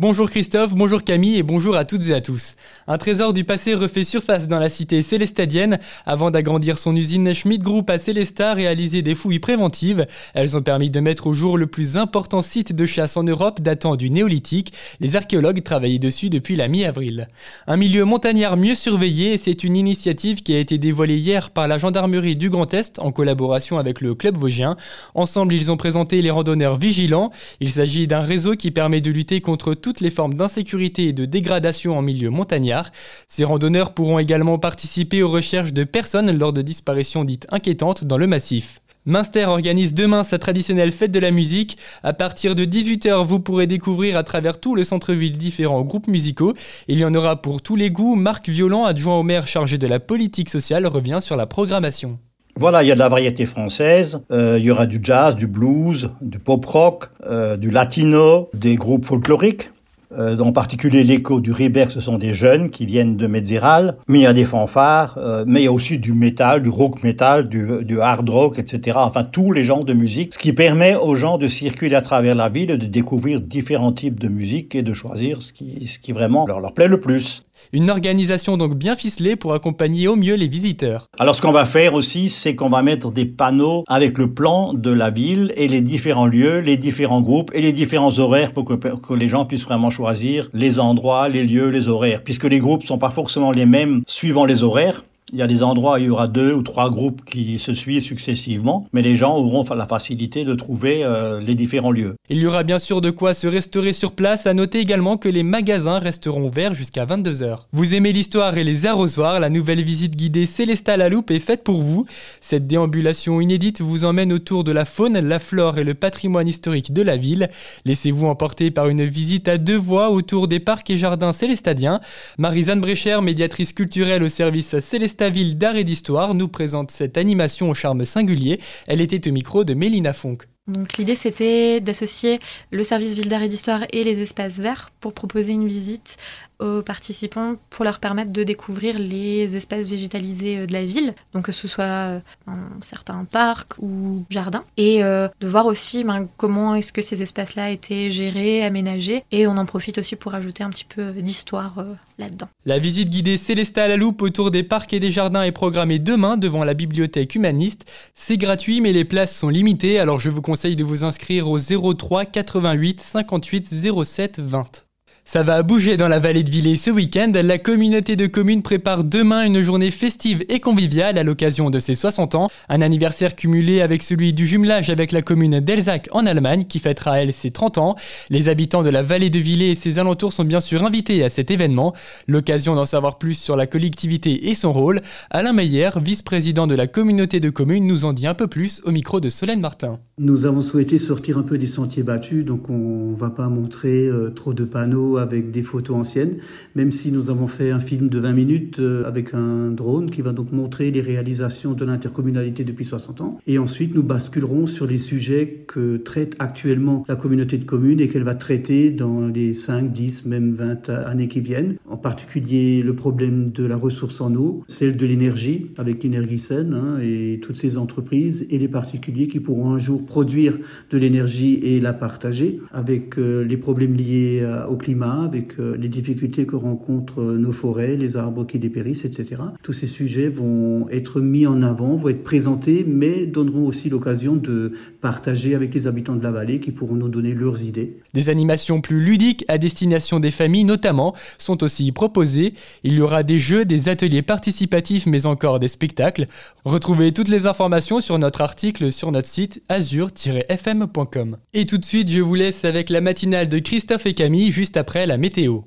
Bonjour Christophe, bonjour Camille et bonjour à toutes et à tous. Un trésor du passé refait surface dans la cité célestadienne. Avant d'agrandir son usine, Schmidt Group à Célestat réalisé des fouilles préventives. Elles ont permis de mettre au jour le plus important site de chasse en Europe datant du néolithique. Les archéologues travaillaient dessus depuis la mi-avril. Un milieu montagnard mieux surveillé, c'est une initiative qui a été dévoilée hier par la gendarmerie du Grand Est en collaboration avec le club vosgien. Ensemble, ils ont présenté les randonneurs vigilants. Il s'agit d'un réseau qui permet de lutter contre tout toutes les formes d'insécurité et de dégradation en milieu montagnard. Ces randonneurs pourront également participer aux recherches de personnes lors de disparitions dites inquiétantes dans le massif. Minster organise demain sa traditionnelle fête de la musique. À partir de 18h, vous pourrez découvrir à travers tout le centre-ville différents groupes musicaux. Il y en aura pour tous les goûts. Marc Violent, adjoint au maire chargé de la politique sociale, revient sur la programmation. Voilà, il y a de la variété française, euh, il y aura du jazz, du blues, du pop rock, euh, du latino, des groupes folkloriques. Euh, en particulier l'écho du Ribert, ce sont des jeunes qui viennent de Metzeral, mais il y a des fanfares, euh, mais il y a aussi du métal, du rock métal, du, du, hard rock, etc. Enfin, tous les genres de musique, ce qui permet aux gens de circuler à travers la ville, de découvrir différents types de musique et de choisir ce qui, ce qui vraiment leur plaît le plus. Une organisation donc bien ficelée pour accompagner au mieux les visiteurs. Alors ce qu'on va faire aussi, c'est qu'on va mettre des panneaux avec le plan de la ville et les différents lieux, les différents groupes et les différents horaires pour que, les gens puissent vraiment choisir les endroits, les lieux, les horaires. Puisque les groupes sont pas forcément les mêmes suivant les horaires. Il y a des endroits où il y aura deux ou trois groupes qui se suivent successivement, mais les gens auront la facilité de trouver euh, les différents lieux. Il y aura bien sûr de quoi se restaurer sur place. À noter également que les magasins resteront ouverts jusqu'à 22h. Vous aimez l'histoire et les arrosoirs La nouvelle visite guidée Célesta la Loupe est faite pour vous. Cette déambulation inédite vous emmène autour de la faune, la flore et le patrimoine historique de la ville. Laissez-vous emporter par une visite à deux voies autour des parcs et jardins célestadiens. Marie-Anne Brecher, médiatrice culturelle au service Célestat ville d'art et d'histoire nous présente cette animation au charme singulier. Elle était au micro de Mélina Fonck. Donc l'idée c'était d'associer le service ville d'art et d'histoire et les espaces verts pour proposer une visite aux participants pour leur permettre de découvrir les espaces végétalisés euh, de la ville, donc que ce soit euh, un certain parc ou jardin, et euh, de voir aussi ben, comment est-ce que ces espaces-là étaient gérés, aménagés, et on en profite aussi pour ajouter un petit peu d'histoire là-dedans. La visite guidée Célesta à la loupe autour des parcs et des jardins est programmée demain devant la bibliothèque humaniste. C'est gratuit mais les places sont limitées, alors je vous conseille de vous inscrire au 03 88 58 07 20. Ça va bouger dans la vallée de Villers ce week-end. La communauté de communes prépare demain une journée festive et conviviale à l'occasion de ses 60 ans. Un anniversaire cumulé avec celui du jumelage avec la commune d'Elzac en Allemagne qui fêtera elle ses 30 ans. Les habitants de la vallée de Villers et ses alentours sont bien sûr invités à cet événement. L'occasion d'en savoir plus sur la collectivité et son rôle. Alain Meyer, vice-président de la communauté de communes, nous en dit un peu plus au micro de Solène Martin. Nous avons souhaité sortir un peu des sentiers battus, donc on ne va pas montrer euh, trop de panneaux avec des photos anciennes, même si nous avons fait un film de 20 minutes euh, avec un drone qui va donc montrer les réalisations de l'intercommunalité depuis 60 ans. Et ensuite, nous basculerons sur les sujets que traite actuellement la communauté de communes et qu'elle va traiter dans les 5, 10, même 20 années qui viennent. En particulier, le problème de la ressource en eau, celle de l'énergie avec Energysen hein, et toutes ces entreprises et les particuliers qui pourront un jour produire de l'énergie et la partager avec euh, les problèmes liés euh, au climat avec euh, les difficultés que rencontrent nos forêts, les arbres qui dépérissent, etc. Tous ces sujets vont être mis en avant, vont être présentés, mais donneront aussi l'occasion de partager avec les habitants de la vallée qui pourront nous donner leurs idées. Des animations plus ludiques à destination des familles notamment sont aussi proposées. Il y aura des jeux, des ateliers participatifs, mais encore des spectacles. Retrouvez toutes les informations sur notre article sur notre site Et tout de suite, je vous laisse avec la matinale de Christophe et Camille juste après la météo.